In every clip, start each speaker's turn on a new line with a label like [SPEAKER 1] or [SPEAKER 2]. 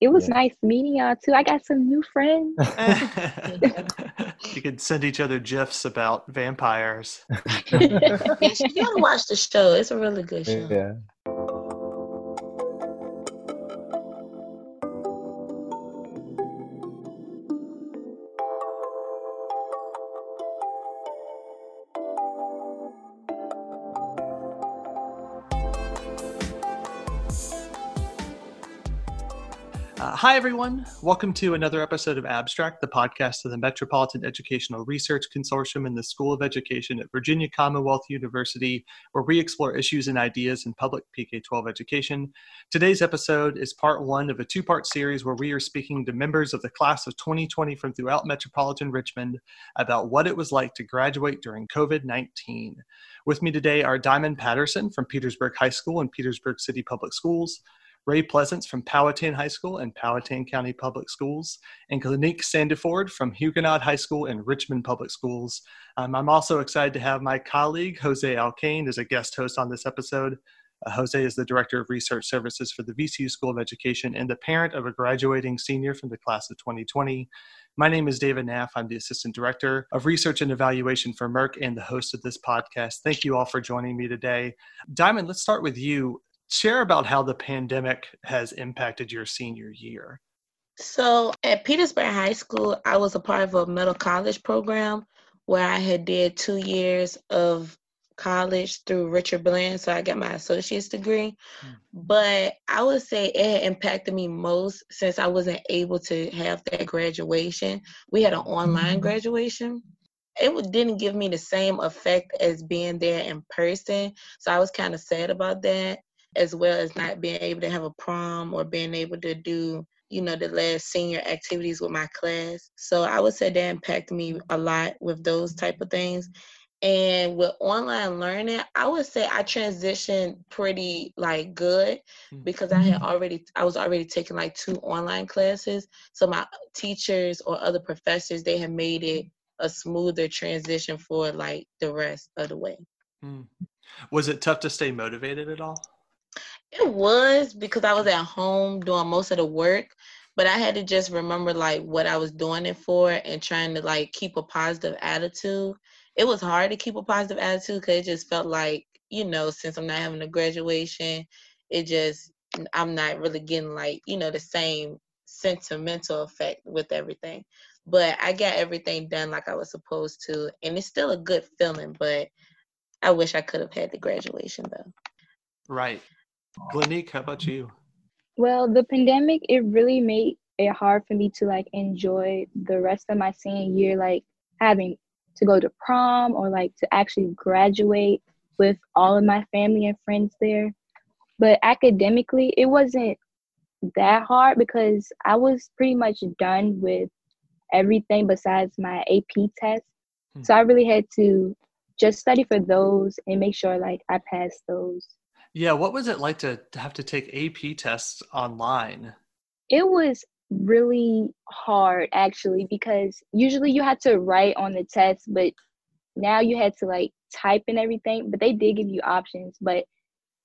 [SPEAKER 1] it was yeah. nice meeting y'all too. I got some new friends.
[SPEAKER 2] you could send each other gifs about vampires.
[SPEAKER 3] you gotta watch the show. It's a really good show.
[SPEAKER 4] Yeah.
[SPEAKER 2] Hi, everyone. Welcome to another episode of Abstract, the podcast of the Metropolitan Educational Research Consortium in the School of Education at Virginia Commonwealth University, where we explore issues and ideas in public PK 12 education. Today's episode is part one of a two part series where we are speaking to members of the class of 2020 from throughout metropolitan Richmond about what it was like to graduate during COVID 19. With me today are Diamond Patterson from Petersburg High School and Petersburg City Public Schools. Ray Pleasance from Powhatan High School and Powhatan County Public Schools, and Clinique Sandiford from Huguenot High School and Richmond Public Schools. Um, I'm also excited to have my colleague, Jose Alcain, as a guest host on this episode. Uh, Jose is the Director of Research Services for the VCU School of Education and the parent of a graduating senior from the class of 2020. My name is David Naff. I'm the Assistant Director of Research and Evaluation for MERC and the host of this podcast. Thank you all for joining me today. Diamond, let's start with you share about how the pandemic has impacted your senior year.
[SPEAKER 3] So at Petersburg High School, I was a part of a middle college program where I had did two years of college through Richard Bland, so I got my associate's degree. Mm. But I would say it had impacted me most since I wasn't able to have that graduation. We had an online mm-hmm. graduation. It didn't give me the same effect as being there in person, so I was kind of sad about that as well as not being able to have a prom or being able to do you know the last senior activities with my class. So i would say that impacted me a lot with those type of things. And with online learning i would say i transitioned pretty like good mm. because i had already i was already taking like two online classes. So my teachers or other professors they had made it a smoother transition for like the rest of the way.
[SPEAKER 2] Mm. was it tough to stay motivated at all
[SPEAKER 3] it was because I was at home doing most of the work, but I had to just remember like what I was doing it for and trying to like keep a positive attitude. It was hard to keep a positive attitude because it just felt like, you know, since I'm not having a graduation, it just I'm not really getting like, you know, the same sentimental effect with everything. But I got everything done like I was supposed to, and it's still a good feeling, but I wish I could have had the graduation though.
[SPEAKER 2] Right. Clinique, how about you?
[SPEAKER 1] Well, the pandemic it really made it hard for me to like enjoy the rest of my senior year, like having to go to prom or like to actually graduate with all of my family and friends there. But academically, it wasn't that hard because I was pretty much done with everything besides my AP test. Hmm. So I really had to just study for those and make sure like I passed those.
[SPEAKER 2] Yeah, what was it like to, to have to take AP tests online?
[SPEAKER 1] It was really hard actually because usually you had to write on the test, but now you had to like type and everything. But they did give you options, but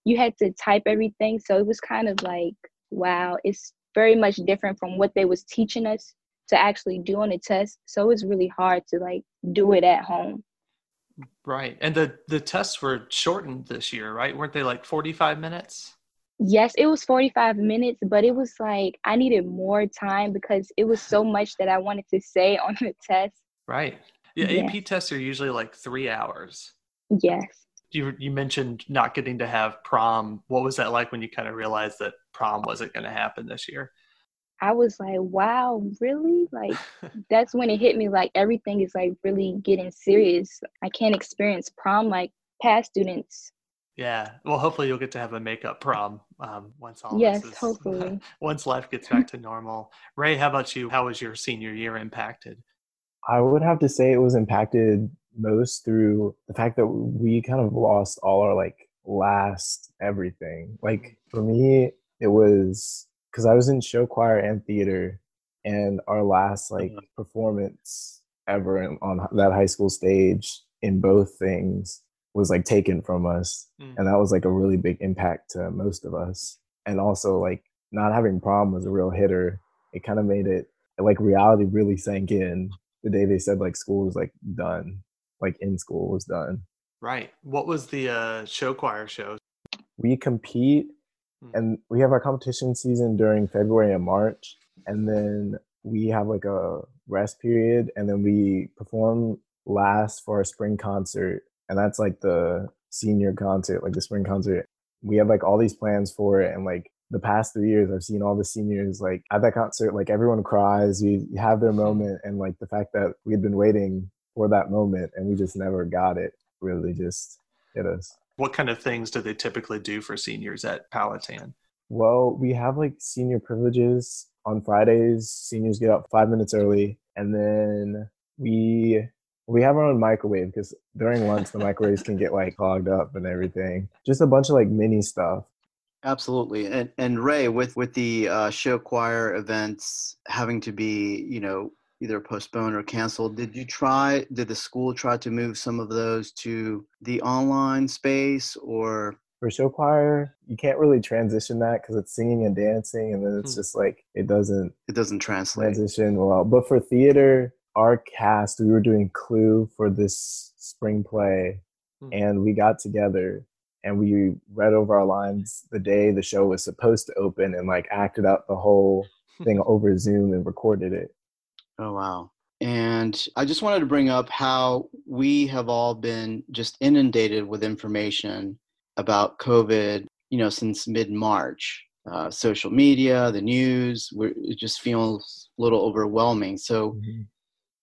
[SPEAKER 1] you had to type everything. So it was kind of like, wow, it's very much different from what they was teaching us to actually do on the test. So it was really hard to like do it at home.
[SPEAKER 2] Right. And the the tests were shortened this year, right? Weren't they like 45 minutes?
[SPEAKER 1] Yes, it was 45 minutes, but it was like I needed more time because it was so much that I wanted to say on the test.
[SPEAKER 2] Right. Yeah, yes. AP tests are usually like 3 hours.
[SPEAKER 1] Yes.
[SPEAKER 2] You you mentioned not getting to have prom. What was that like when you kind of realized that prom wasn't going to happen this year?
[SPEAKER 1] I was like, wow, really? Like, that's when it hit me like everything is like really getting serious. I can't experience prom like past students.
[SPEAKER 2] Yeah. Well, hopefully you'll get to have a makeup prom um, once all
[SPEAKER 1] yes,
[SPEAKER 2] this is,
[SPEAKER 1] hopefully.
[SPEAKER 2] once life gets back to normal. Ray, how about you? How was your senior year impacted?
[SPEAKER 4] I would have to say it was impacted most through the fact that we kind of lost all our like last everything. Like for me, it was because I was in show choir and theater, and our last like uh-huh. performance ever on that high school stage in both things was like taken from us, mm. and that was like a really big impact to most of us. And also like not having prom was a real hitter. It kind of made it like reality really sank in the day they said like school was like done, like in school was done.
[SPEAKER 2] Right. What was the uh, show choir show?
[SPEAKER 4] We compete
[SPEAKER 2] Hmm.
[SPEAKER 4] and we have our competition season during February and March, and then we have like a rest period, and then we perform last for our spring concert, and that's like the senior concert, like the spring concert. We have like all these plans for it, and like the past three years, I've seen all the seniors like at that concert, like everyone cries, you have their moment, and like the fact that we had been waiting for that moment and we just never got it really just hit us.
[SPEAKER 2] What kind of things do they typically do for seniors at Powhatan?
[SPEAKER 4] Well, we have like senior privileges on Fridays. Seniors get up five minutes early, and then we we have our own microwave because during lunch the microwaves can get like clogged up and everything. Just a bunch of like mini stuff.
[SPEAKER 5] Absolutely, and and Ray, with with the uh, show choir events having to be, you know, either postponed or canceled, did you try? Did the school try to move some of those to the online space, or
[SPEAKER 4] For show choir, you can't really transition that because it's singing and dancing, and then it's
[SPEAKER 2] Hmm.
[SPEAKER 4] just like it doesn't
[SPEAKER 5] it doesn't translate?
[SPEAKER 4] transition well. But for theater, our cast, we were doing Clue for this spring play,
[SPEAKER 2] Hmm.
[SPEAKER 4] and we got together and we read over our lines the day the show was supposed to open and like acted out the whole thing over Zoom and recorded it.
[SPEAKER 5] Oh, wow. And I just wanted to bring up how we have all been just inundated with information about COVID, you know, since mid March. Uh, social media, the news, we're, it just feels a little overwhelming. So,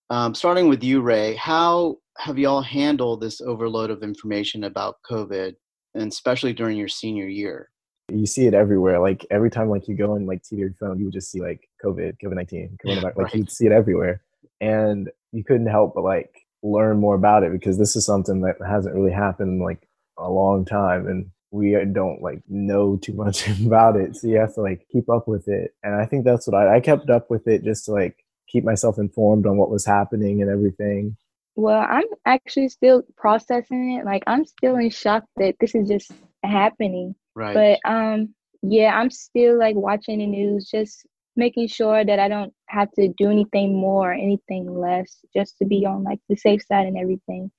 [SPEAKER 5] um, starting with you, Ray, how have you all handled this overload of information about COVID, and especially during your senior year?
[SPEAKER 4] You see it everywhere. Like every time like you go on like TV or phone, you would just see like COVID, COVID nineteen, coronavirus. Like
[SPEAKER 5] Right.
[SPEAKER 4] you'd see it everywhere. And you couldn't help but like learn more about it because this is something that hasn't really happened in like a long time and we don't like know too much about it. So you have to like keep up with it. And I think that's what I, I kept up with it just to like keep myself informed on what was happening and everything.
[SPEAKER 1] Well, I'm actually still processing it. Like I'm still in shock that this is just happening.
[SPEAKER 5] Right.
[SPEAKER 1] But um yeah, I'm still like watching the news, just making sure that I don't have to do anything more, anything less, just to be on like the safe side and everything.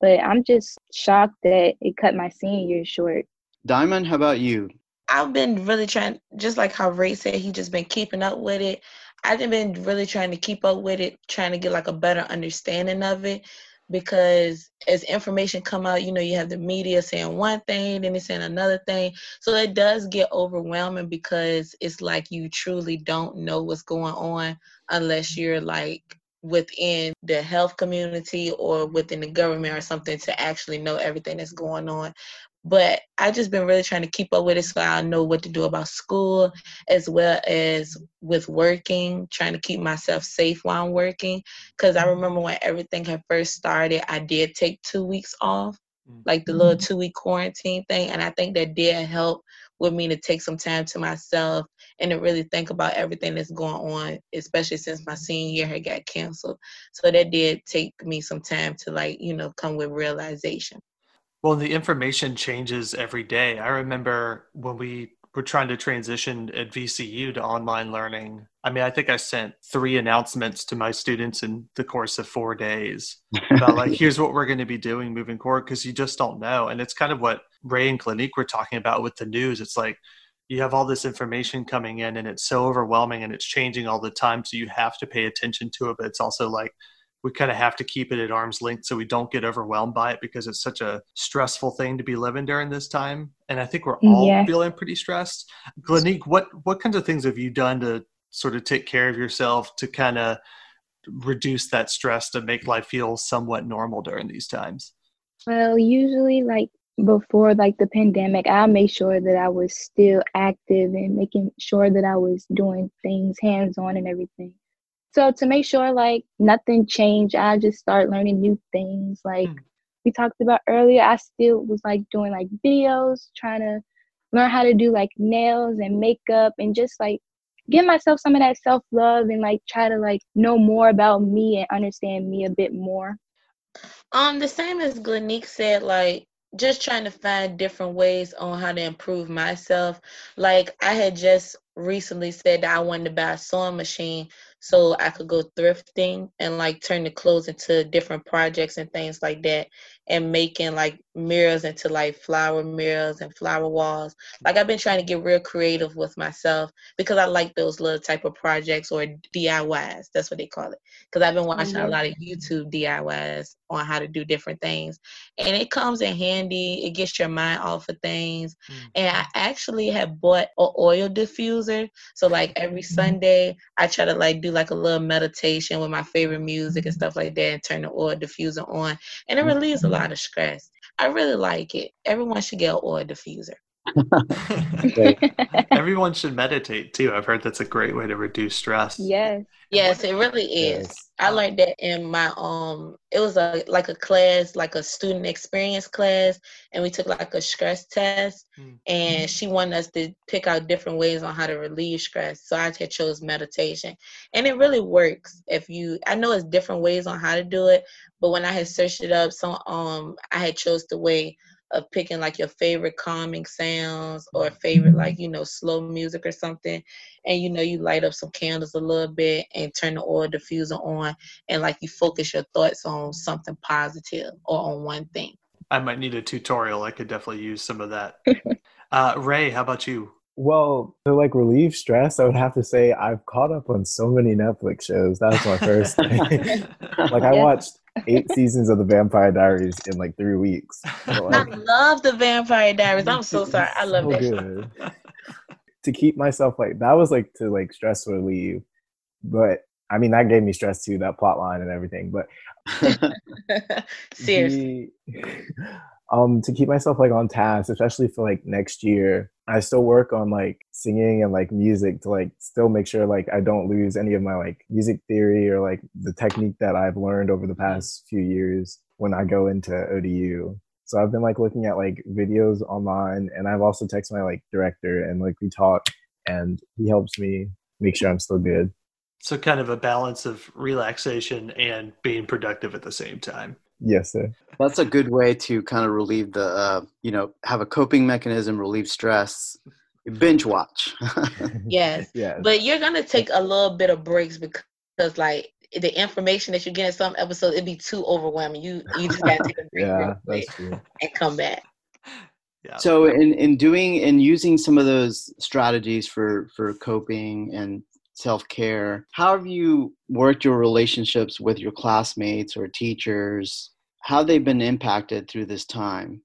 [SPEAKER 1] But I'm just shocked that it cut my senior year short.
[SPEAKER 5] Diamond, how about you?
[SPEAKER 3] I've been really trying, just like how Ray said, he just been keeping up with it. I've been really trying to keep up with it, trying to get like a better understanding of it. Because as information come out, you know, you have the media saying one thing, then they're saying another thing. So it does get overwhelming because it's like you truly don't know what's going on unless mm-hmm. you're like within the health community or within the government or something to actually know everything that's going on but I just been really trying to keep up with it so I know what to do about school as well as with working, trying to keep myself safe while I'm working. Because I mm-hmm. remember when everything had first started, I did take two weeks off, like the little mm-hmm. two week quarantine thing. And I think that did help with me to take some time to myself and to really think about everything that's going on, especially since my senior year had got canceled. So that did take me some time to like, you know, come with realization.
[SPEAKER 2] Well, the information changes every day. I remember when we were trying to transition at VCU to online learning. I mean, I think I sent three announcements to my students in the course of four days about like, here's what we're going to be doing moving forward because you just don't know. And it's kind of what Ray and Clinique were talking about with the news. It's like you have all this information coming in and it's so overwhelming and it's changing all the time. So you have to pay attention to it. But it's also like we kind of have to keep it at arm's length so we don't get overwhelmed by it because it's such a stressful thing to be living during this time. And I think we're all
[SPEAKER 1] Yeah.
[SPEAKER 2] feeling pretty stressed. Glenique, what what kinds of things have you done to sort of take care of yourself to kind of reduce that stress to make life feel somewhat normal during these times?
[SPEAKER 1] Well, usually like before like the pandemic, I made sure that I was still active and making sure that I was doing things hands on and everything. So to make sure like nothing changed, I just started learning new things. Like
[SPEAKER 2] Hmm.
[SPEAKER 1] we talked about earlier, I still was like doing like videos, trying to learn how to do like nails and makeup and just like give myself some of that self love and like try to like know more about me and understand me a bit more.
[SPEAKER 3] Um, the same as Glenique said, like just trying to find different ways on how to improve myself. Like I had just recently said that I wanted to buy a sewing machine so I could go thrifting and like turn the clothes into different projects and things like that and making like mirrors into like flower mirrors and flower walls. Like I've been trying to get real creative with myself because I like those little type of projects or DIYs. That's what they call it. Because I've been watching mm-hmm. a lot of YouTube DIYs on how to do different things. And it comes in handy. It gets your mind off of things. Mm-hmm. And I actually have bought an oil diffuser. So like every mm-hmm. Sunday I try to like do like a little meditation with my favorite music and stuff like that and turn the oil diffuser on. And it mm-hmm. relieves a lot of stress. I really like it. Everyone should get an oil diffuser.
[SPEAKER 2] Everyone should meditate too. I've heard that's a great way to reduce stress.
[SPEAKER 1] Yes.
[SPEAKER 3] Yes, it really is. Yes. I learned that in my um it was a like a class, like a student experience class, and we took like a stress test mm. and she wanted us to pick out different ways on how to relieve stress. So I had chose meditation. And it really works if you I know it's different ways on how to do it, but when I had searched it up, so um I had chose the way of picking like your favorite calming sounds or favorite mm-hmm. like you know slow music or something and you know you light up some candles a little bit and turn the oil diffuser on and like you focus your thoughts on something positive or on one thing
[SPEAKER 2] i might need a tutorial i could definitely use some of that uh, ray how about you
[SPEAKER 4] well, to like relieve stress, I would have to say I've caught up on so many Netflix shows. That was my first thing. like I watched eight seasons of the Vampire Diaries in like three weeks.
[SPEAKER 3] So, like, I love the Vampire Diaries. I'm so sorry. I love so that. Good.
[SPEAKER 4] to keep myself like that was like to like stress relieve, but I mean that gave me stress too. That plot line and everything, but
[SPEAKER 3] seriously.
[SPEAKER 4] The, um to keep myself like on task especially for like next year. I still work on like singing and like music to like still make sure like i don't lose any of my like music theory or like the technique that i've learned over the past few years when i go into odu so i've been like looking at like videos online and i've also texted my like director and like we talk and he helps me make sure i'm still good.
[SPEAKER 2] So kind of a balance of relaxation and being productive at the same time
[SPEAKER 4] Yes, sir.
[SPEAKER 5] That's a good way to kind of relieve the, uh, you know, have a coping mechanism, relieve stress. Binge watch.
[SPEAKER 3] yes. yes. But you're gonna take a little bit of breaks because, like, the information that you get in some episodes, it'd be too overwhelming. You you just gotta take a break yeah, that's true. and come back.
[SPEAKER 5] Yeah. So in in doing and using some of those strategies for for coping and self care. How have you worked your relationships with your classmates or teachers? How they've been impacted through this time?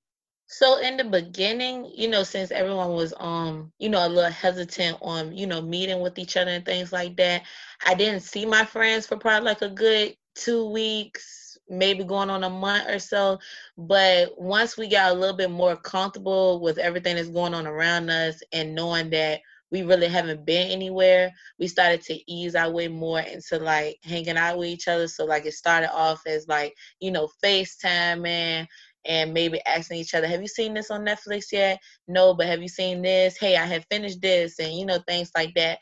[SPEAKER 3] So in the beginning, you know, since everyone was um, you know, a little hesitant on, you know, meeting with each other and things like that, I didn't see my friends for probably like a good two weeks, maybe going on a month or so. But once we got a little bit more comfortable with everything that's going on around us and knowing that we really haven't been anywhere, we started to ease our way more into like hanging out with each other. So like it started off as like, you know, FaceTime and maybe asking each other, have you seen this on Netflix yet? No, but have you seen this? Hey, I have finished this and you know, things like that.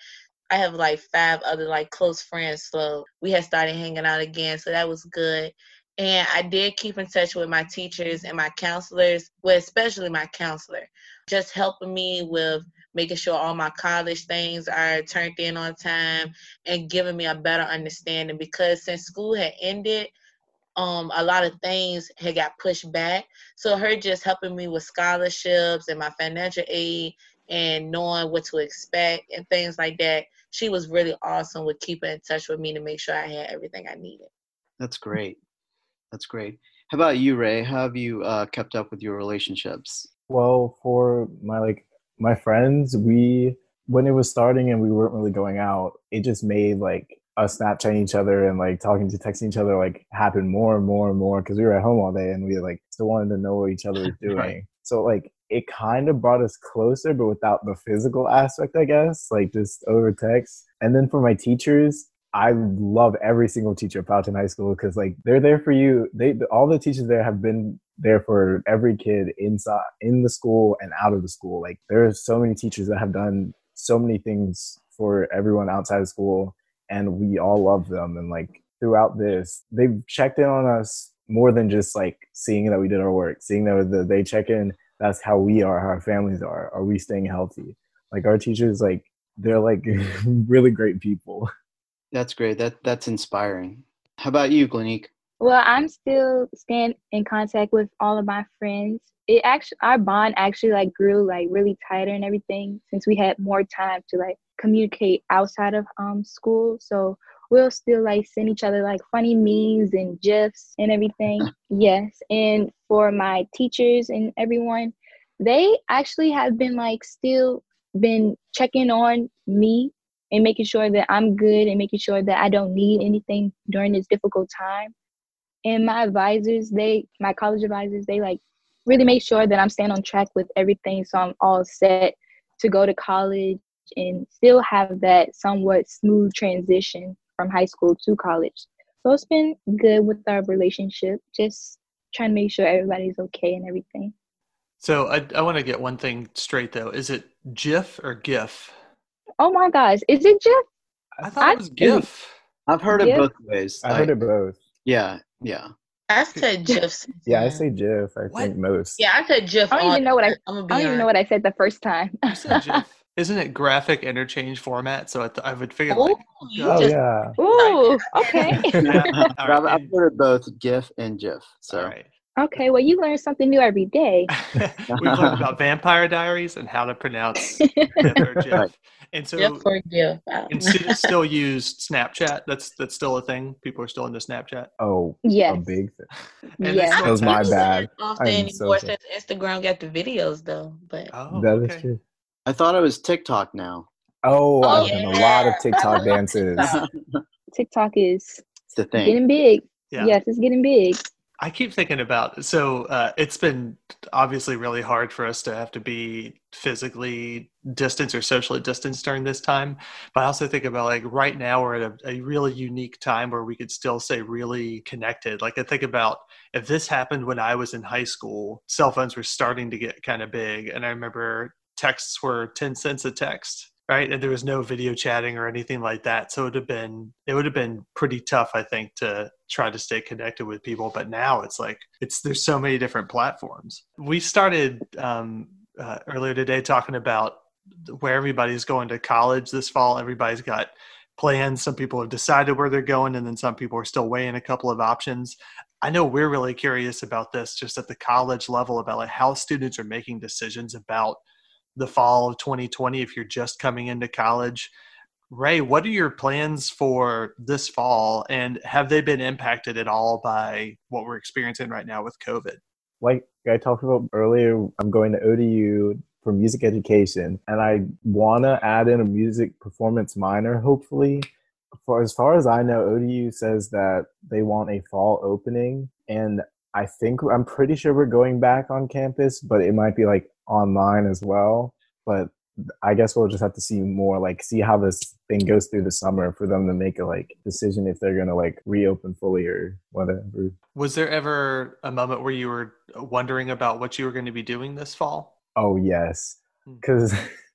[SPEAKER 3] I have like five other like close friends, so we had started hanging out again. So that was good. And I did keep in touch with my teachers and my counselors, well, especially my counselor, just helping me with making sure all my college things are turned in on time and giving me a better understanding. Because since school had ended um, a lot of things had got pushed back. So her just helping me with scholarships and my financial aid and knowing what to expect and things like that she was really awesome with keeping in touch with me to make sure i had everything i needed.
[SPEAKER 5] That's great. That's great. How about you ray? How have you uh, kept up with your relationships?
[SPEAKER 4] Well for my like my friends, we when it was starting and we weren't really going out, it just made like us Snapchatting each other and like talking to texting each other like happen more and more and more because we were at home all day and we like still wanted to know what each other was doing. right. So like it kind of brought us closer, but without the physical aspect, I guess, like just over text. And then for my teachers, I love every single teacher at Powhatan High School because like they're there for you. They all the teachers there have been there for every kid inside in the school and out of the school. Like there are so many teachers that have done so many things for everyone outside of school, and we all love them. And like throughout this, they've checked in on us more than just like seeing that we did our work, seeing that they check in. That's how we are, how our families are. Are we staying healthy? Like our teachers, like they're like really great people.
[SPEAKER 5] That's great. That that's inspiring. How about you, Glenique?
[SPEAKER 1] Well, I'm still staying in contact with all of my friends. It actually our bond actually like grew like really tighter and everything since we had more time to like communicate outside of um school. So we'll still like send each other like funny memes and gifs and everything. yes. And for my teachers and everyone, they actually have been like still been checking on me and making sure that I'm good and making sure that I don't need anything during this difficult time. And my advisors, they my college advisors, they like really make sure that I'm staying on track with everything so I'm all set to go to college and still have that somewhat smooth transition from high school to college. So it's been good with our relationship, just trying to make sure everybody's okay and everything.
[SPEAKER 2] So I, I want to get one thing straight though. Is it GIF or GIF?
[SPEAKER 1] Oh my gosh, is it GIF?
[SPEAKER 2] I thought it was GIF.
[SPEAKER 5] I've heard
[SPEAKER 1] GIF?
[SPEAKER 5] it both ways.
[SPEAKER 4] i've heard it both.
[SPEAKER 5] Yeah, yeah.
[SPEAKER 3] I said GIF.
[SPEAKER 4] Yeah, I say GIF. I
[SPEAKER 2] What?
[SPEAKER 4] think most.
[SPEAKER 3] Yeah, I said GIF.
[SPEAKER 1] I don't even know what I-
[SPEAKER 3] I'm gonna be
[SPEAKER 1] I don't even know what I said the first time.
[SPEAKER 2] You said GIF. Isn't it graphic interchange format? So I, th- I would figure
[SPEAKER 3] Oh,
[SPEAKER 2] like
[SPEAKER 4] Oh
[SPEAKER 3] just oh,
[SPEAKER 4] yeah.
[SPEAKER 1] Ooh, okay.
[SPEAKER 2] Yeah,
[SPEAKER 5] I've,
[SPEAKER 2] right,
[SPEAKER 5] I've heard both GIF and GIF. So
[SPEAKER 2] all right.
[SPEAKER 1] Okay, well, you learn something new every day.
[SPEAKER 2] We've learned about Vampire Diaries and how to pronounce GIF or GIF. And so
[SPEAKER 3] GIF or GIF. Wow.
[SPEAKER 2] and still use Snapchat. That's that's still a thing. People are still into Snapchat.
[SPEAKER 4] Oh,
[SPEAKER 1] yeah,
[SPEAKER 4] a big thing.
[SPEAKER 2] And
[SPEAKER 1] Yeah.
[SPEAKER 2] still
[SPEAKER 4] That was my
[SPEAKER 2] text.
[SPEAKER 4] bad.
[SPEAKER 3] Often
[SPEAKER 4] I'm
[SPEAKER 3] anymore
[SPEAKER 4] so sorry.
[SPEAKER 3] since Instagram got the videos though, but
[SPEAKER 2] Oh,
[SPEAKER 4] That is
[SPEAKER 2] okay.
[SPEAKER 4] true.
[SPEAKER 5] I thought it was TikTok now.
[SPEAKER 4] Oh,
[SPEAKER 3] Oh,
[SPEAKER 4] I've done a lot of. TikTok dances.
[SPEAKER 1] TikTok is
[SPEAKER 5] the thing.
[SPEAKER 1] getting big.
[SPEAKER 2] Yeah.
[SPEAKER 1] Yes, it's getting big.
[SPEAKER 2] I keep thinking about so uh, it's been obviously really hard for us to have to be physically distanced or socially distanced during this time. But I also think about like right now we're at a, a really unique time where we could still say really connected. Like I think about if this happened when I was in high school, cell phones were starting to get kind of big, and I remember texts were ten cents a text right? And there was no video chatting or anything like that. So it would have been it would have been pretty tough i think to try to stay connected with people. But now it's like it's there's so many different platforms. We started um, uh, earlier today talking about where everybody's going to college this fall. Everybody's got plans. Some people have decided where they're going and then some people are still weighing a couple of options. I know we're really curious about this just at the college level about like how students are making decisions about the fall of 2020 if you're just coming into college. Ray, what are your plans for this fall and have they been impacted at all by what we're experiencing right now with COVID?
[SPEAKER 4] Like I talked about earlier, I'm going to ODU for music education, and I want to add in a music performance minor, hopefully. For as far as I know, ODU says that they want a fall opening, and I think I'm pretty sure we're going back on campus, but it might be like online as well. But I guess we'll just have to see more, like see how this thing goes through the summer for them to make a like decision if they're gonna like reopen fully or whatever.
[SPEAKER 2] Was there ever a moment where you were wondering about what you were going to be doing this fall?
[SPEAKER 4] Oh yes,
[SPEAKER 2] Hmm.
[SPEAKER 4] because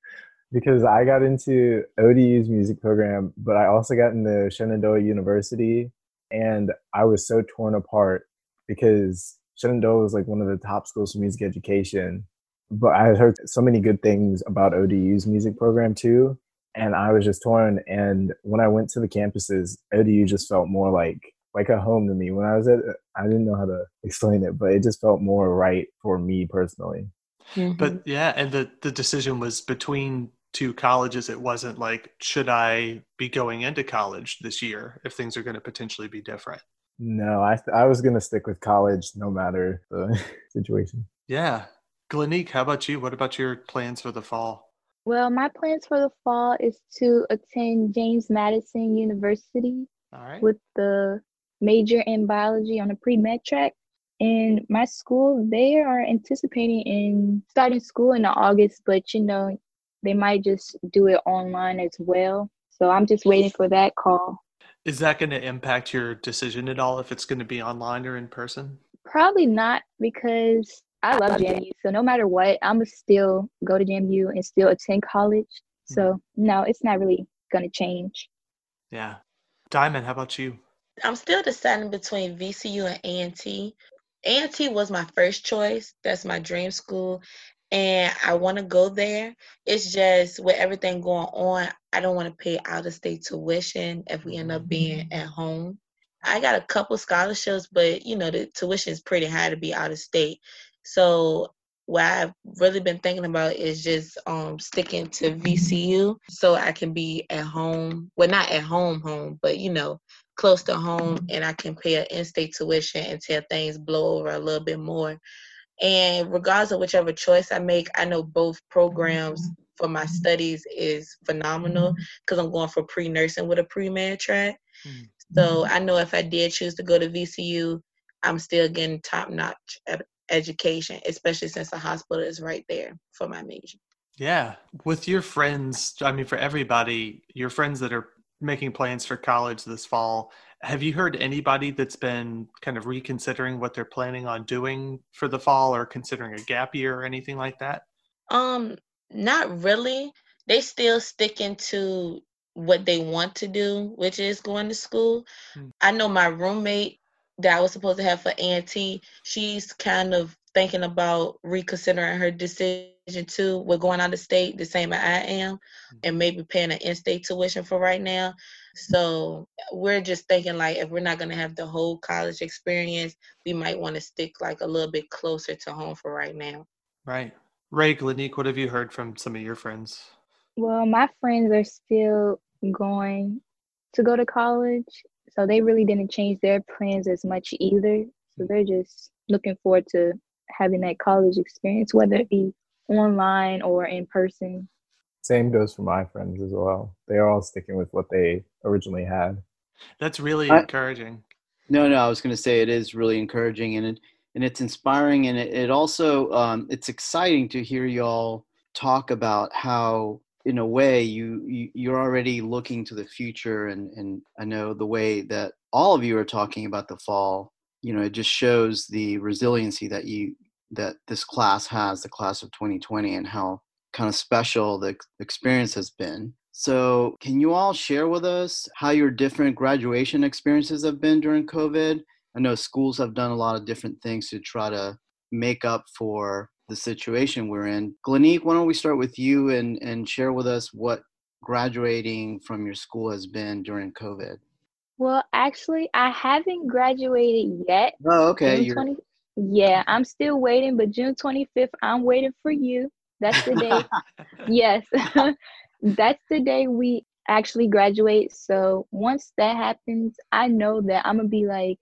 [SPEAKER 4] because I got into ODU's music program, but I also got into Shenandoah University, and I was so torn apart because Shenandoah was like one of the top schools for music education, but I had heard so many good things about ODU's music program too, and I was just torn. And when I went to the campuses, ODU just felt more like like a home to me. When I was at, I didn't know how to explain it, but it just felt more right for me personally.
[SPEAKER 3] Mhm.
[SPEAKER 2] But yeah, and the the decision was between two colleges. It wasn't like should I be going into college this year if things are going to potentially be different.
[SPEAKER 4] No, I I was gonna stick with college no matter the situation.
[SPEAKER 2] Yeah. Glenique, how about you? What about your plans for the fall?
[SPEAKER 1] Well, my plans for the fall is to attend James Madison University
[SPEAKER 2] All right.
[SPEAKER 1] with the major in biology on a pre-med track. And my school, they are anticipating in starting school in August, but you know, they might just do it online as well. So I'm just waiting for that call.
[SPEAKER 2] Is that going to impact your decision at all if it's going to be online or in person?
[SPEAKER 1] Probably not because I love JMU. So no matter what, I'm gonna still go to JMU and still attend college. Hmm. So no, it's not really gonna change.
[SPEAKER 2] Yeah. Diamond, how about you?
[SPEAKER 3] I'm still deciding between VCU and A&T. A&T was my first choice. That's my dream school. And I want to go there. It's just with everything going on, I don't want to pay out of state tuition if we end up being at home. I got a couple scholarships, but you know the tuition is pretty high to be out of state. So what I've really been thinking about is just um sticking to VCU so I can be at home. Well, not at home, home, but you know, close to home, and I can pay an in-state tuition until things blow over a little bit more. And regardless of whichever choice I make, I know both programs for my studies is phenomenal because I'm going for pre-nursing with a pre-med track. Mm-hmm. So I know if I did choose to go to VCU, I'm still getting top-notch education, especially since the hospital is right there for my major.
[SPEAKER 2] Yeah. With your friends, I mean, for everybody, your friends that are making plans for college this fall, have you heard anybody that's been kind of reconsidering what they're planning on doing for the fall or considering a gap year or anything like that?
[SPEAKER 3] Um, not really. They still sticking to what they want to do, which is going to school. Hmm. I know my roommate that I was supposed to have for A&T, she's kind of thinking about reconsidering her decision too. We're going out of state the same as I am, mm-hmm. and maybe paying an in-state tuition for right now. So we're just thinking like if we're not gonna have the whole college experience, we might want to stick like a little bit closer to home for right now.
[SPEAKER 2] Right. Ray Glenique, what have you heard from some of your friends?
[SPEAKER 1] Well, my friends are still going to go to college so they really didn't change their plans as much either. So they're just looking forward to having that college experience, whether it be online or in person.
[SPEAKER 4] Same goes for my friends as well. They are all sticking with what they originally had.
[SPEAKER 2] That's really I, encouraging.
[SPEAKER 5] No, no, I was going to say it is really encouraging and it and it's inspiring and it, it also um, it's exciting to hear y'all talk about how in a way you, you you're already looking to the future and and i know the way that all of you are talking about the fall you know it just shows the resiliency that you that this class has the class of 2020 and how kind of special the experience has been so can you all share with us how your different graduation experiences have been during covid i know schools have done a lot of different things to try to make up for the situation we're in. Glenique, why don't we start with you and, and share with us what graduating from your school has been during COVID?
[SPEAKER 1] Well, actually, I haven't graduated yet.
[SPEAKER 5] Oh, okay.
[SPEAKER 1] 20, yeah, I'm still waiting, but June 25th, I'm waiting for you. That's the day. yes, that's the day we actually graduate. So once that happens, I know that I'm going to be like,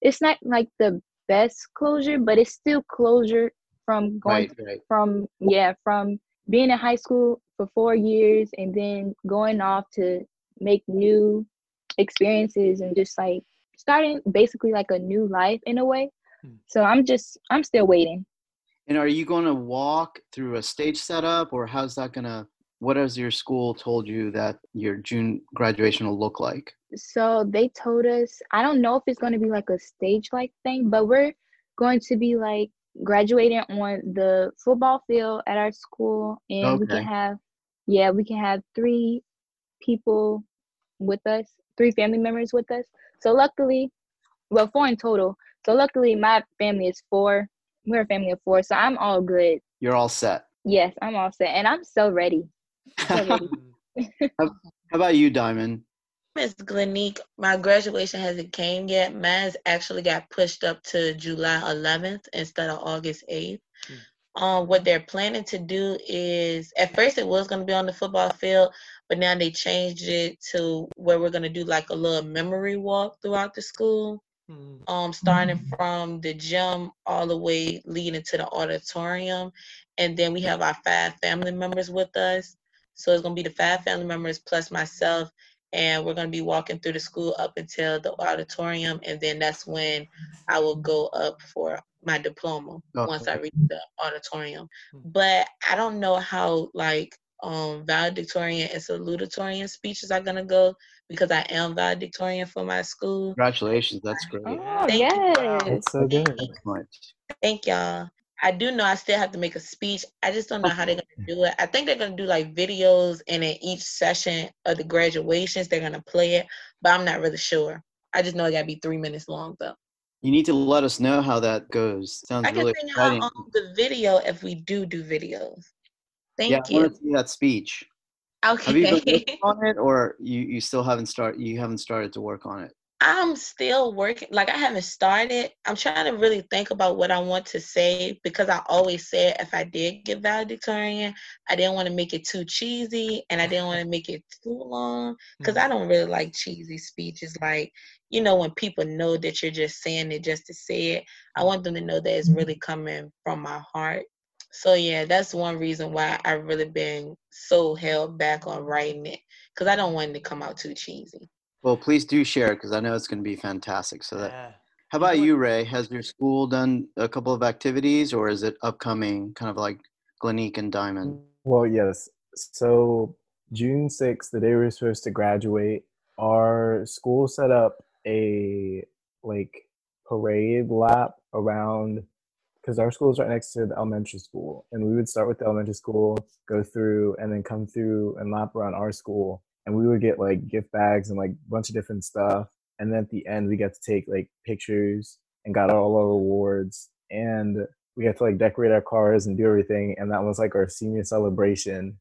[SPEAKER 1] it's not like the best closure, but it's still closure from going right, right. from yeah from being in high school for four years and then going off to make new experiences and just like starting basically like a new life in a way. Hmm. so i'm just i'm still waiting.
[SPEAKER 5] And are you going to walk through a stage setup or how's that going to what has your school told you that your june graduation will look like?
[SPEAKER 1] So they told us i don't know if it's going to be like a stage like thing but we're going to be like graduating on the football field at our school and okay. we can have yeah we can have three people with us three family members with us. So luckily well four in total so luckily my family is four we're a family of four so i'm all good
[SPEAKER 5] you're all set
[SPEAKER 1] yes i'm all set and i'm so ready, so ready.
[SPEAKER 5] how, how about you diamond
[SPEAKER 3] Miss Glenique, my graduation hasn't came yet. Mine's actually got pushed up to July 11th instead of August 8th. Mm. Um, what they're planning to do is, at first it was going to be on the football field, but now they changed it to where we're going to do like a little memory walk throughout the school. Mm. Um, starting mm. from the gym all the way leading to the auditorium, and then we have our five family members with us. So it's gonna be the five family members plus myself, and we're going to be walking through the school up until the auditorium and then that's when i will go up for my diploma okay. once i reach the auditorium but i don't know how like um valedictorian and salutatorian speeches are going to go because i am valedictorian for my school
[SPEAKER 5] congratulations that's great
[SPEAKER 1] oh, Thank yes.
[SPEAKER 4] You. that's so good
[SPEAKER 3] Thank y'all. I do know I still have to make a speech. I just don't know how they're gonna do it. I think they're gonna do like videos, and in each session of the graduations, they're gonna play it. But I'm not really sure. I just know it gotta be three minutes long though.
[SPEAKER 5] You need to let us know how that goes. Sounds
[SPEAKER 3] I can
[SPEAKER 5] really
[SPEAKER 3] send
[SPEAKER 5] exciting.
[SPEAKER 3] y'all the video if we do do videos. Thank
[SPEAKER 5] yeah, I
[SPEAKER 3] you.
[SPEAKER 5] want to see that speech. Okay. Have you been on it, or you, you still haven't start? You haven't started to work on it.
[SPEAKER 3] I'm still working. Like I haven't started. I'm trying to really think about what I want to say because I always said if I did get valedictorian, I didn't want to make it too cheesy and I didn't want to make it too long because hmm. I don't really like cheesy speeches. Like you know when people know that you're just saying it just to say it. I want them to know that it's really coming from my heart. So yeah, that's one reason why I've really been so held back on writing it because I don't want it to come out too cheesy.
[SPEAKER 5] Well, please do share because I know it's going to be fantastic. So that.
[SPEAKER 2] Yeah.
[SPEAKER 5] How about you, Ray? Has your school done a couple of activities, or is it upcoming, kind of like Glenique and Diamond?
[SPEAKER 4] Well, yes. So June 6th, the day we were supposed to graduate, our school set up a like parade lap around because our school is right next to the elementary school, and we would start with the elementary school, go through, and then come through and lap around our school, and we would get like gift bags and like a bunch of different stuff, and then at the end we got to take like pictures and got all our awards, and we had to like decorate our cars and do everything, and that was like our senior celebration.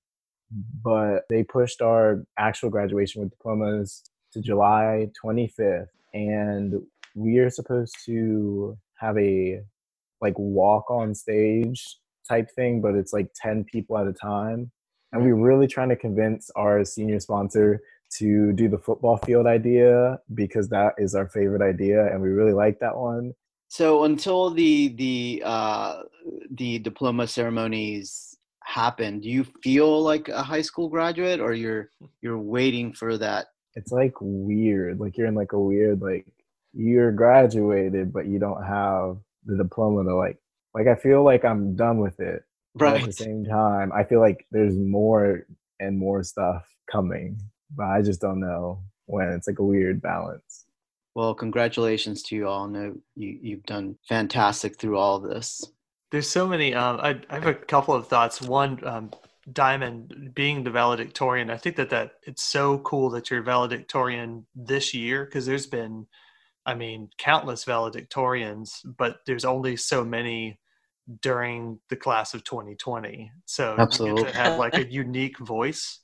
[SPEAKER 4] But they pushed our actual graduation with diplomas to July 25th, and we are supposed to have a like walk on stage type thing, but it's like 10 people at a time. And we're really trying to convince our senior sponsor to do the football field idea because that is our favorite idea and we really like that one.
[SPEAKER 5] So until the the uh, the diploma ceremonies happen, do you feel like a high school graduate, or you're you're waiting for that?
[SPEAKER 4] It's like weird. Like you're in like a weird like you're graduated but you don't have the diploma to like like I feel like I'm done with it. But at the same time, I feel like there's more and more stuff coming, but I just don't know when. It's like a weird balance.
[SPEAKER 5] Well, congratulations to you all. I know you you've done fantastic through all of this.
[SPEAKER 2] There's so many. Um, I, I have a couple of thoughts. One, um, Diamond being the valedictorian. I think that that it's so cool that you're valedictorian this year because there's been, I mean, countless valedictorians, but there's only so many during the class of 2020. So you get
[SPEAKER 5] Absolutely.
[SPEAKER 2] to have like a unique voice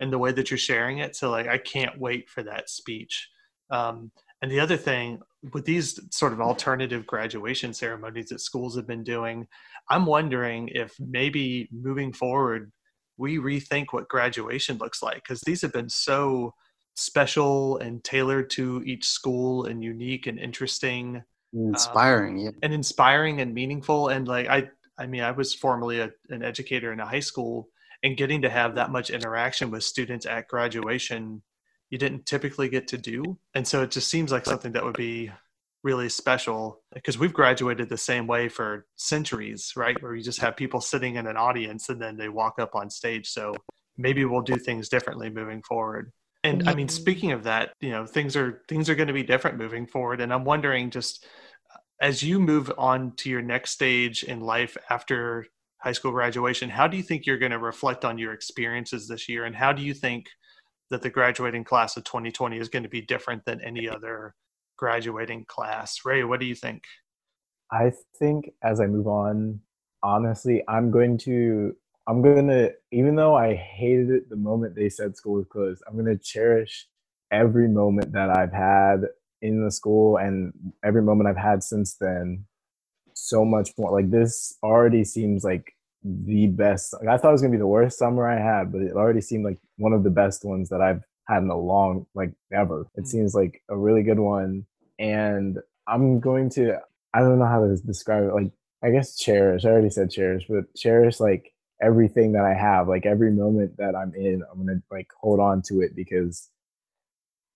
[SPEAKER 2] in the way that you're sharing it. So like I can't wait for that speech. Um, and the other thing with these sort of alternative graduation ceremonies that schools have been doing, I'm wondering if maybe moving forward, we rethink what graduation looks like because these have been so special and tailored to each school and unique and interesting um,
[SPEAKER 5] Inspiring, yeah.
[SPEAKER 2] and inspiring and meaningful. And like i i mean i was formerly a, an educator in a high school and getting to have that much interaction with students at graduation you didn't typically get to do. And so it just seems like something that would be really special because we've graduated the same way for centuries right? Where you just have people sitting in an audience and then they walk up on stage. So maybe we'll do things differently moving forward and i mm-hmm.
[SPEAKER 3] mean
[SPEAKER 2] speaking of that you know things are things are going to be different moving forward and i'm wondering just uh, as you move on to your next stage in life after high school graduation, how do you think you're going to reflect on your experiences this year? And how do you think that the graduating class of 2020 is going to be different than any other graduating class? Ray, what do you think?
[SPEAKER 4] I think as I move on, honestly, I'm going to I'm gonna even though I hated it the moment they said school was closed, I'm gonna cherish every moment that I've had in the school and every moment I've had since then so much more. Like this already seems like the best. Like, I thought it was gonna be the worst summer I had, but it already seemed like one of the best ones that I've had in a long like ever. It
[SPEAKER 2] Mm.
[SPEAKER 4] seems like a really good one, and I'm going to. I don't know how to describe it. Like I guess cherish. I already said cherish, but cherish like everything that I have, like every moment that I'm in. I'm gonna like hold on to it because,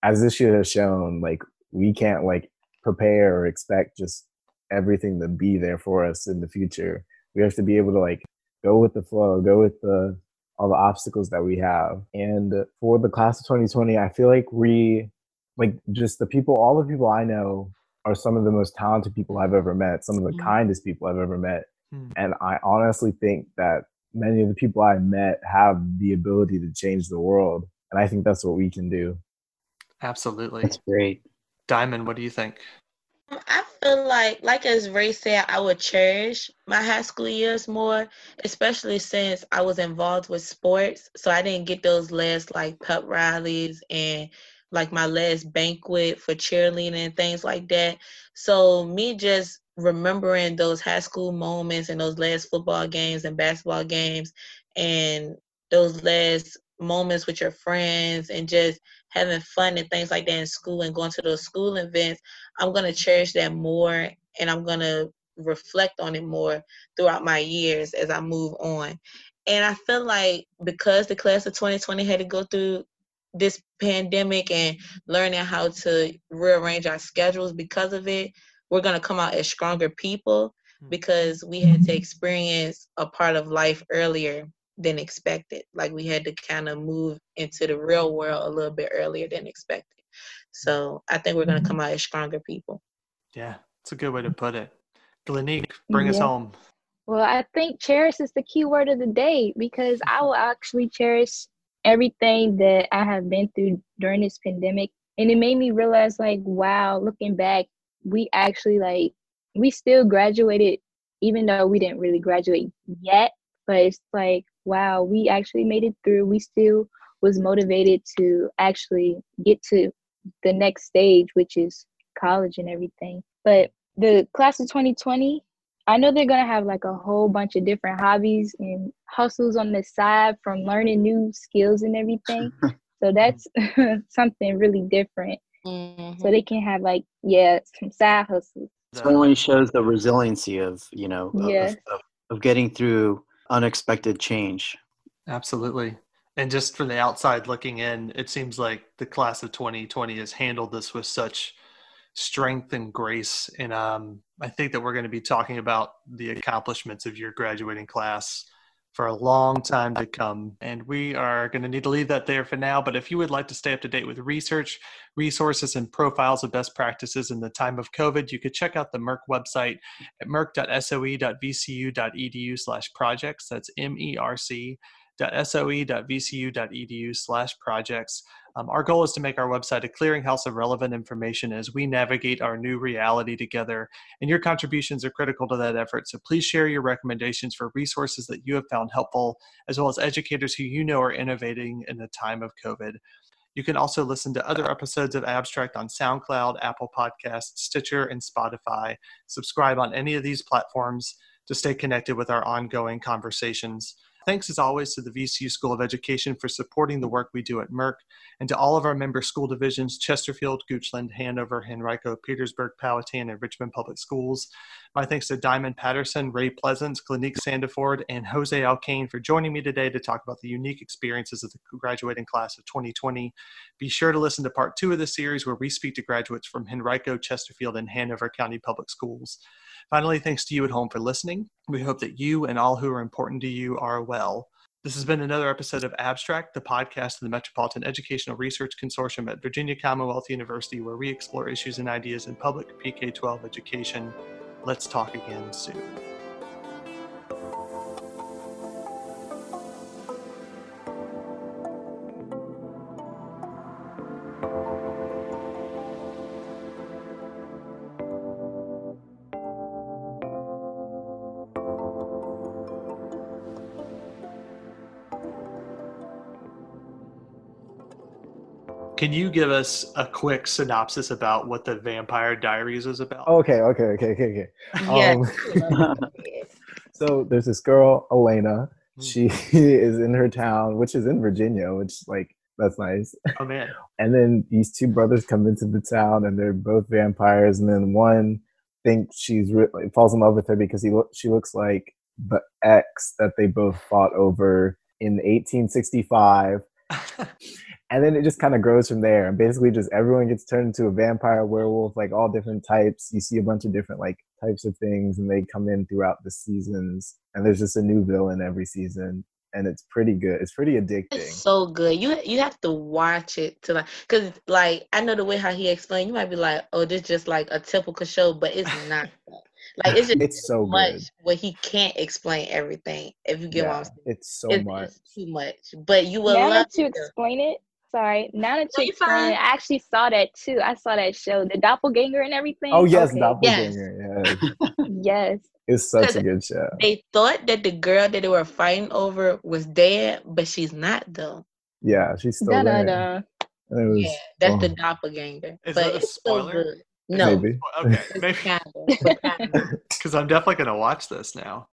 [SPEAKER 4] as this year has shown, like we can't like prepare or expect just everything to be there for us in the future. We have to be able to like go with the flow, go with the all the obstacles that we have. And for the class of 2020, I feel like we like just the people, all the people I know are some of the most talented people I've ever met, some of the
[SPEAKER 2] Mhm.
[SPEAKER 4] kindest people I've ever met.
[SPEAKER 2] Hmm.
[SPEAKER 4] And I honestly think that many of the people I met have the ability to change the world. And I think that's what we can do.
[SPEAKER 2] Absolutely.
[SPEAKER 5] That's great.
[SPEAKER 2] Diamond, what do you think?
[SPEAKER 3] I feel like, like as Ray said, I would cherish my high school years more, especially since I was involved with sports. So I didn't get those last like pep rallies and like my last banquet for cheerleading and things like that. So me just remembering those high school moments and those last football games and basketball games and those last moments with your friends and just having fun and things like that in school and going to those school events, I'm going to cherish that more and I'm going to reflect on it more throughout my years as I move on. And I feel like because the class of 2020 had to go through this pandemic and learning how to rearrange our schedules because of it, we're going to come out as stronger people hmm. because we had to experience a part of life earlier than expected. Like we had to kind of move into the real world a little bit earlier than expected. So I think we're going to come out as stronger people.
[SPEAKER 2] Yeah, it's a good way to put it. Glenique, bring yeah. us home.
[SPEAKER 1] Well, I think cherish is the key word of the day because I will actually cherish everything that I have been through during this pandemic. And it made me realize, like, wow, looking back, we actually, like, we still graduated, even though we didn't really graduate yet. But it's like, wow, we actually made it through. We still was motivated to actually get to the next stage, which is college and everything. But the class of 2020, I know they're gonna have like a whole bunch of different hobbies and hustles on the side from learning new skills and everything. so that's something really different. Mm-hmm. So they can have like yeah some side hustles.
[SPEAKER 5] It only shows the resiliency of you know of, yeah. of, of getting through unexpected change.
[SPEAKER 2] Absolutely. And just from the outside looking in, it seems like the class of 2020 has handled this with such strength and grace. And um, I think that we're going to be talking about the accomplishments of your graduating class for a long time to come. And we are going to need to leave that there for now. But if you would like to stay up to date with research, resources, and profiles of best practices in the time of COVID, you could check out the MERC website at merc.soe.vcu.edu slash projects. That's M-E-R-C soe.vcu.edu slash projects. Um, our goal is to make our website a clearinghouse of relevant information as we navigate our new reality together, and your contributions are critical to that effort. So please share your recommendations for resources that you have found helpful, as well as educators who you know are innovating in the time of COVID. You can also listen to other episodes of Abstract on SoundCloud, Apple Podcasts, Stitcher, and Spotify. Subscribe on any of these platforms to stay connected with our ongoing conversations. Thanks as always to the VCU School of Education for supporting the work we do at MERC and to all of our member school divisions Chesterfield, Goochland, Hanover, Henrico, Petersburg, Powhatan, and Richmond Public Schools. My thanks to Diamond Patterson, Ray Pleasance, Glenique Sandiford, and Jose Alcane for joining me today to talk about the unique experiences of the graduating class of 2020. Be sure to listen to part two of the series where we speak to graduates from Henrico, Chesterfield, and Hanover County Public Schools. Finally, thanks to you at home for listening. We hope that you and all who are important to you are well. This has been another episode of Abstract, the podcast of the Metropolitan Educational Research Consortium at Virginia Commonwealth University, where we explore issues and ideas in public PK 12 education. Let's talk again soon. Can you give us a quick synopsis about what the Vampire Diaries is about?
[SPEAKER 4] Okay, okay, okay, okay, okay. Um, so there's this girl, Elena. Hmm. She is in her town, which is in Virginia, which like that's nice.
[SPEAKER 2] Oh man!
[SPEAKER 4] and then these two brothers come into the town, and they're both vampires. And then one thinks she's re- falls in love with her because he lo- she looks like the ex that they both fought over in 1865. And then it just kind of grows from there. And basically just everyone gets turned into a vampire werewolf like all different types. You see a bunch of different like types of things and they come in throughout the seasons. And there's just a new villain every season and it's pretty good. It's pretty addicting. it's
[SPEAKER 3] so good. You you have to watch it to like because like i know the way how he explained you might be like oh this just like a typical show but it's not like it's just
[SPEAKER 4] it's so
[SPEAKER 3] much
[SPEAKER 4] good.
[SPEAKER 3] where he can't explain everything if you get yeah, what i'm saying.
[SPEAKER 4] It's so it's, much.
[SPEAKER 3] it's too much. But you will
[SPEAKER 1] yeah,
[SPEAKER 3] love
[SPEAKER 1] to explain it Sorry. Now that
[SPEAKER 3] No,
[SPEAKER 1] you
[SPEAKER 3] you're fine.
[SPEAKER 1] I actually saw that too. I saw that show, The Doppelganger and everything.
[SPEAKER 4] Oh yes,
[SPEAKER 1] Okay.
[SPEAKER 4] Doppelganger. Yeah,
[SPEAKER 1] Yes.
[SPEAKER 4] it's such a good show.
[SPEAKER 3] They thought that the girl that they were fighting over was dead, but she's not though.
[SPEAKER 4] Yeah, she's still
[SPEAKER 1] Da, da,
[SPEAKER 4] there.
[SPEAKER 1] da.
[SPEAKER 4] And was,
[SPEAKER 3] Yeah, that's the
[SPEAKER 4] oh,
[SPEAKER 3] doppelganger.
[SPEAKER 2] Is
[SPEAKER 3] but
[SPEAKER 2] that a
[SPEAKER 3] it's still
[SPEAKER 2] spoiler?
[SPEAKER 3] No,
[SPEAKER 4] maybe.
[SPEAKER 2] Okay, maybe
[SPEAKER 3] kinda, but kinda.
[SPEAKER 2] because I'm definitely gonna watch this now.